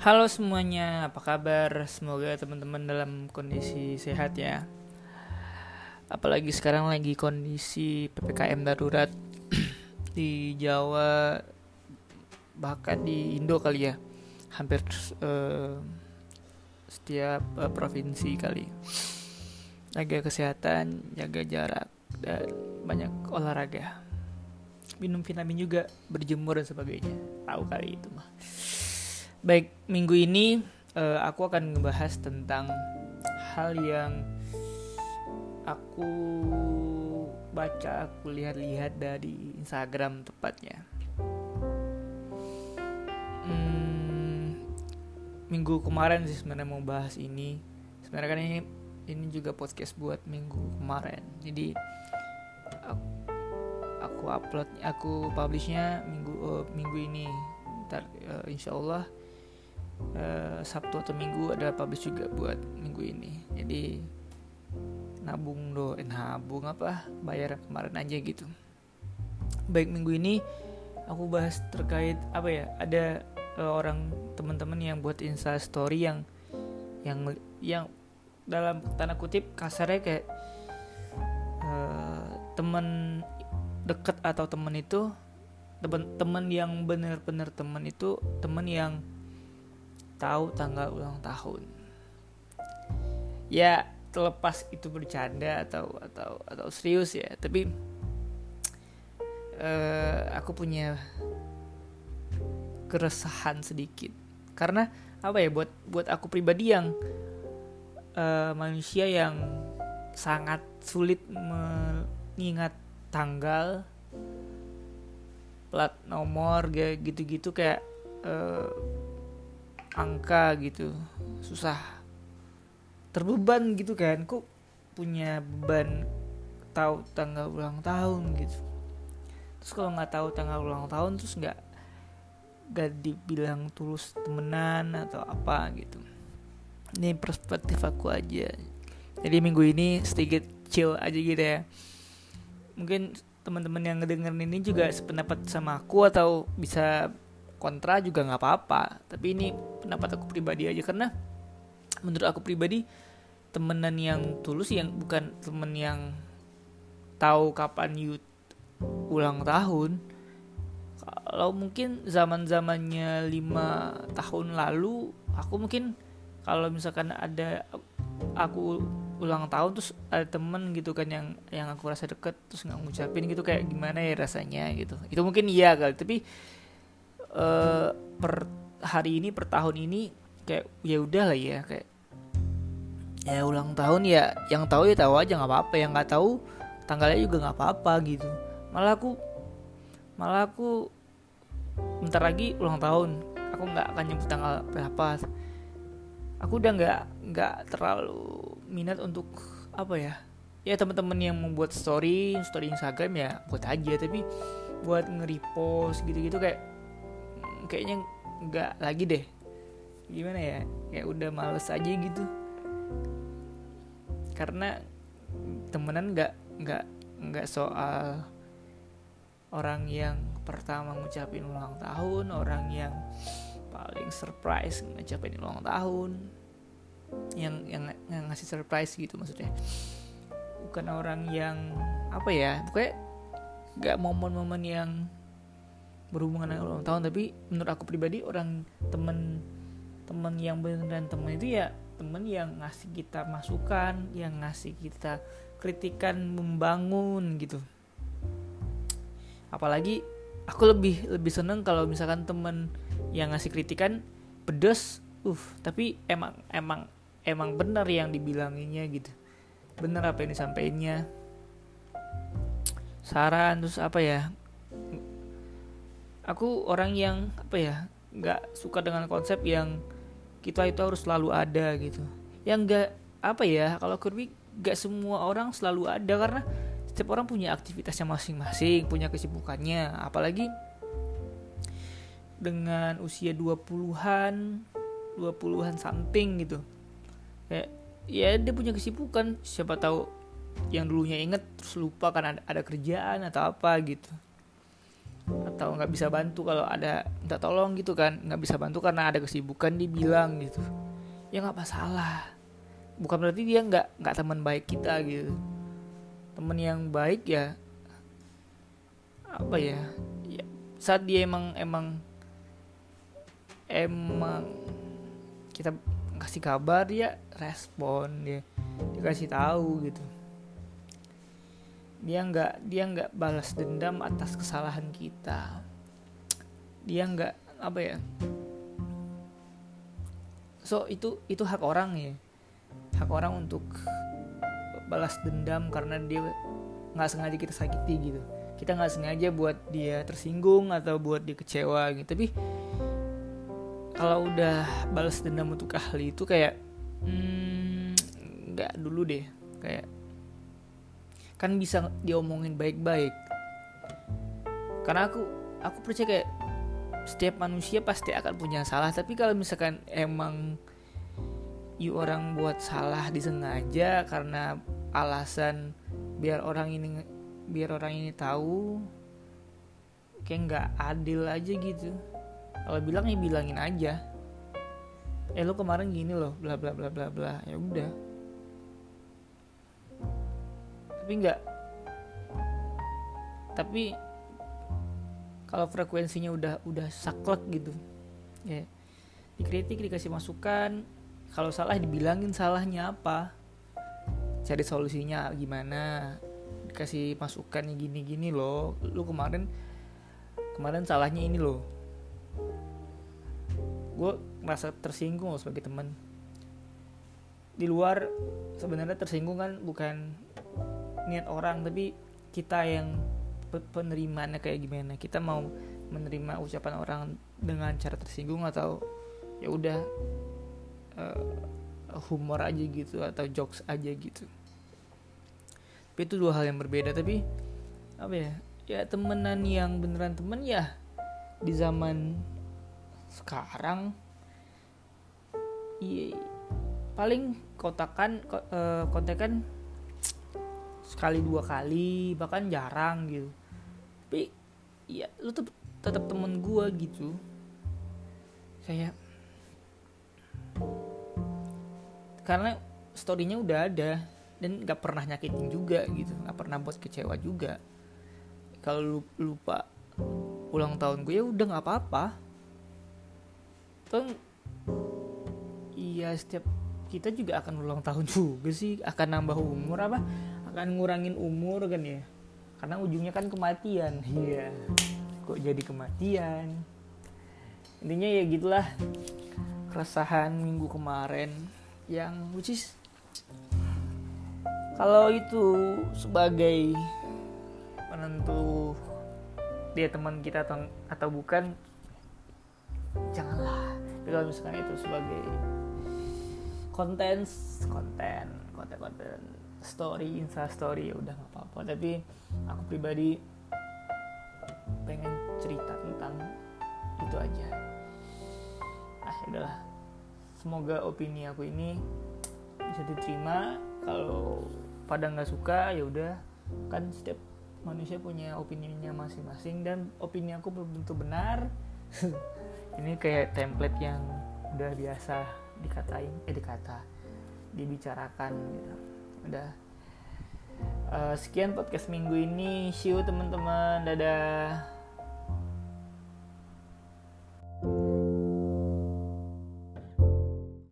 Halo semuanya, apa kabar? Semoga teman-teman dalam kondisi sehat ya. Apalagi sekarang lagi kondisi PPKM darurat di Jawa bahkan di Indo kali ya. Hampir uh, setiap uh, provinsi kali. Jaga kesehatan, jaga jarak dan banyak olahraga. Minum vitamin juga, berjemur dan sebagainya. Tahu kali itu mah. Baik, minggu ini uh, aku akan ngebahas tentang hal yang aku baca, aku lihat-lihat dari Instagram tepatnya. Hmm, minggu kemarin sih sebenarnya mau bahas ini. Sebenarnya kan ini ini juga podcast buat minggu kemarin. Jadi aku, aku upload, aku publishnya minggu uh, minggu ini. Ntar uh, insya Allah uh, Sabtu atau Minggu ada publish juga buat minggu ini. Jadi nabung do eh, nabung apa? Bayar kemarin aja gitu. Baik minggu ini aku bahas terkait apa ya? Ada uh, orang teman-teman yang buat insta story yang yang yang dalam tanda kutip kasarnya kayak uh, temen deket atau temen itu temen-temen yang bener-bener temen itu temen yang tahu tanggal ulang tahun. Ya terlepas itu bercanda atau atau atau serius ya, tapi uh, aku punya keresahan sedikit karena apa ya buat buat aku pribadi yang uh, manusia yang sangat sulit mengingat tanggal plat nomor kayak gitu-gitu kayak uh, angka gitu. Susah. Terbeban gitu kan. Kok punya beban tahu tanggal ulang tahun gitu. Terus kalau nggak tahu tanggal ulang tahun terus nggak gak dibilang tulus temenan atau apa gitu. Ini perspektif aku aja. Jadi minggu ini sedikit chill aja gitu ya. Mungkin teman-teman yang ngedengerin ini juga sependapat sama aku atau bisa kontra juga nggak apa-apa. Tapi ini pendapat aku pribadi aja karena menurut aku pribadi temenan yang tulus yang bukan temen yang tahu kapan you ulang tahun kalau mungkin zaman zamannya lima tahun lalu aku mungkin kalau misalkan ada aku ulang tahun terus ada temen gitu kan yang yang aku rasa deket terus nggak ngucapin gitu kayak gimana ya rasanya gitu. Itu mungkin iya kali tapi uh, per hari ini per tahun ini kayak ya udah lah ya kayak ya ulang tahun ya yang tahu ya tahu aja nggak apa-apa. Yang nggak tahu tanggalnya juga nggak apa-apa gitu. Malah aku malah aku bentar lagi ulang tahun. Aku nggak akan nyebut tanggal berapa. Aku udah nggak nggak terlalu minat untuk apa ya ya teman-teman yang membuat story story Instagram ya buat aja. Tapi buat nge-repost gitu-gitu kayak kayaknya nggak lagi deh. Gimana ya? Kayak udah males aja gitu. Karena temenan nggak nggak nggak soal orang yang pertama ngucapin ulang tahun orang yang paling surprise ngucapin ulang tahun. Yang yang, yang ngasih surprise gitu maksudnya. Bukan orang yang apa ya pokoknya nggak momen-momen yang berhubungan dengan ulang tahun tapi menurut aku pribadi orang temen temen yang beneran temen itu ya temen yang ngasih kita masukan yang ngasih kita kritikan membangun gitu. Apalagi aku lebih lebih seneng kalau misalkan temen yang ngasih kritikan pedes uh tapi emang emang emang benar yang dibilanginnya gitu. Benar apa yang disampaikannya. Saran terus apa ya aku orang yang apa ya nggak suka dengan konsep yang kita itu harus selalu ada gitu. Yang nggak apa ya kalau Kirby nggak semua orang selalu ada karena setiap orang punya aktivitasnya masing-masing punya kesibukannya. Apalagi dengan usia 20-an 20-an something gitu. Kayak ya dia punya kesibukan siapa tahu yang dulunya inget terus lupa kan ada, ada kerjaan atau apa gitu atau nggak bisa bantu kalau ada minta tolong gitu kan. Nggak bisa bantu karena ada kesibukan dibilang gitu. Ya nggak masalah. Bukan berarti dia nggak nggak teman baik kita gitu. Teman yang baik ya apa ya, ya saat dia emang emang emang kita kasih kabar dia respon dia dikasih tahu gitu dia nggak dia nggak balas dendam atas kesalahan kita. Dia nggak apa ya? So itu itu hak orang ya. Hak orang untuk balas dendam karena dia nggak sengaja kita sakiti gitu. Kita nggak sengaja buat dia tersinggung atau buat dia kecewa gitu. Tapi kalau udah balas dendam untuk ahli itu kayak hmm, nggak hmm, dulu deh. Kayak kan bisa diomongin baik-baik. Karena aku aku percaya kayak setiap manusia pasti akan punya salah tapi kalau misalkan emang you orang buat salah disengaja karena alasan biar orang ini biar orang ini tahu kayak nggak adil aja gitu. Kalau bilang ya bilangin aja. Eh lo kemarin gini loh bla bla bla bla bla ya udah tapi nggak. Tapi kalau frekuensinya udah udah saklek gitu ya dikritik dikasih masukan kalau salah dibilangin salahnya apa? Cari solusinya gimana? Dikasih masukan gini gini loh. Lu kemarin kemarin salahnya ini loh. Gue merasa tersinggung loh sebagai teman. Di luar sebenarnya tersinggung kan bukan niat orang tapi kita yang penerimanya kayak gimana? Kita mau menerima ucapan orang dengan cara tersinggung atau ya udah uh, humor aja gitu atau jokes aja gitu. Tapi itu dua hal yang berbeda tapi apa ya? Ya temenan yang beneran temen ya di zaman sekarang iya paling kotakan uh, kontekan sekali dua kali bahkan jarang gitu. Tapi ya lu tuh tetap temen gue gitu. Saya karena storynya udah ada dan gak pernah nyakitin juga gitu gak pernah buat kecewa juga. Kalau lupa ulang tahun gue ya udah nggak apa-apa. Tuh iya setiap kita juga akan ulang tahun juga sih akan nambah umur apa akan ngurangin umur kan ya. Karena ujungnya kan kematian. Iya. Kok jadi kematian? Intinya ya gitulah keresahan minggu kemarin yang which is kalau itu sebagai penentu dia teman kita atau, atau bukan janganlah. Tapi kalau misalkan itu sebagai konten konten konten konten story insta story ya udah nggak apa-apa. Tapi aku pribadi pengen cerita tentang itu aja. Ah ya udahlah. Semoga opini aku ini bisa diterima. Kalau pada nggak suka ya udah. Kan setiap manusia punya opininya masing-masing dan opini aku belum tentu benar. Ini kayak template yang udah biasa dikatain eh dikata dibicarakan gitu udah. Uh, sekian podcast minggu ini. See you teman-teman. Dadah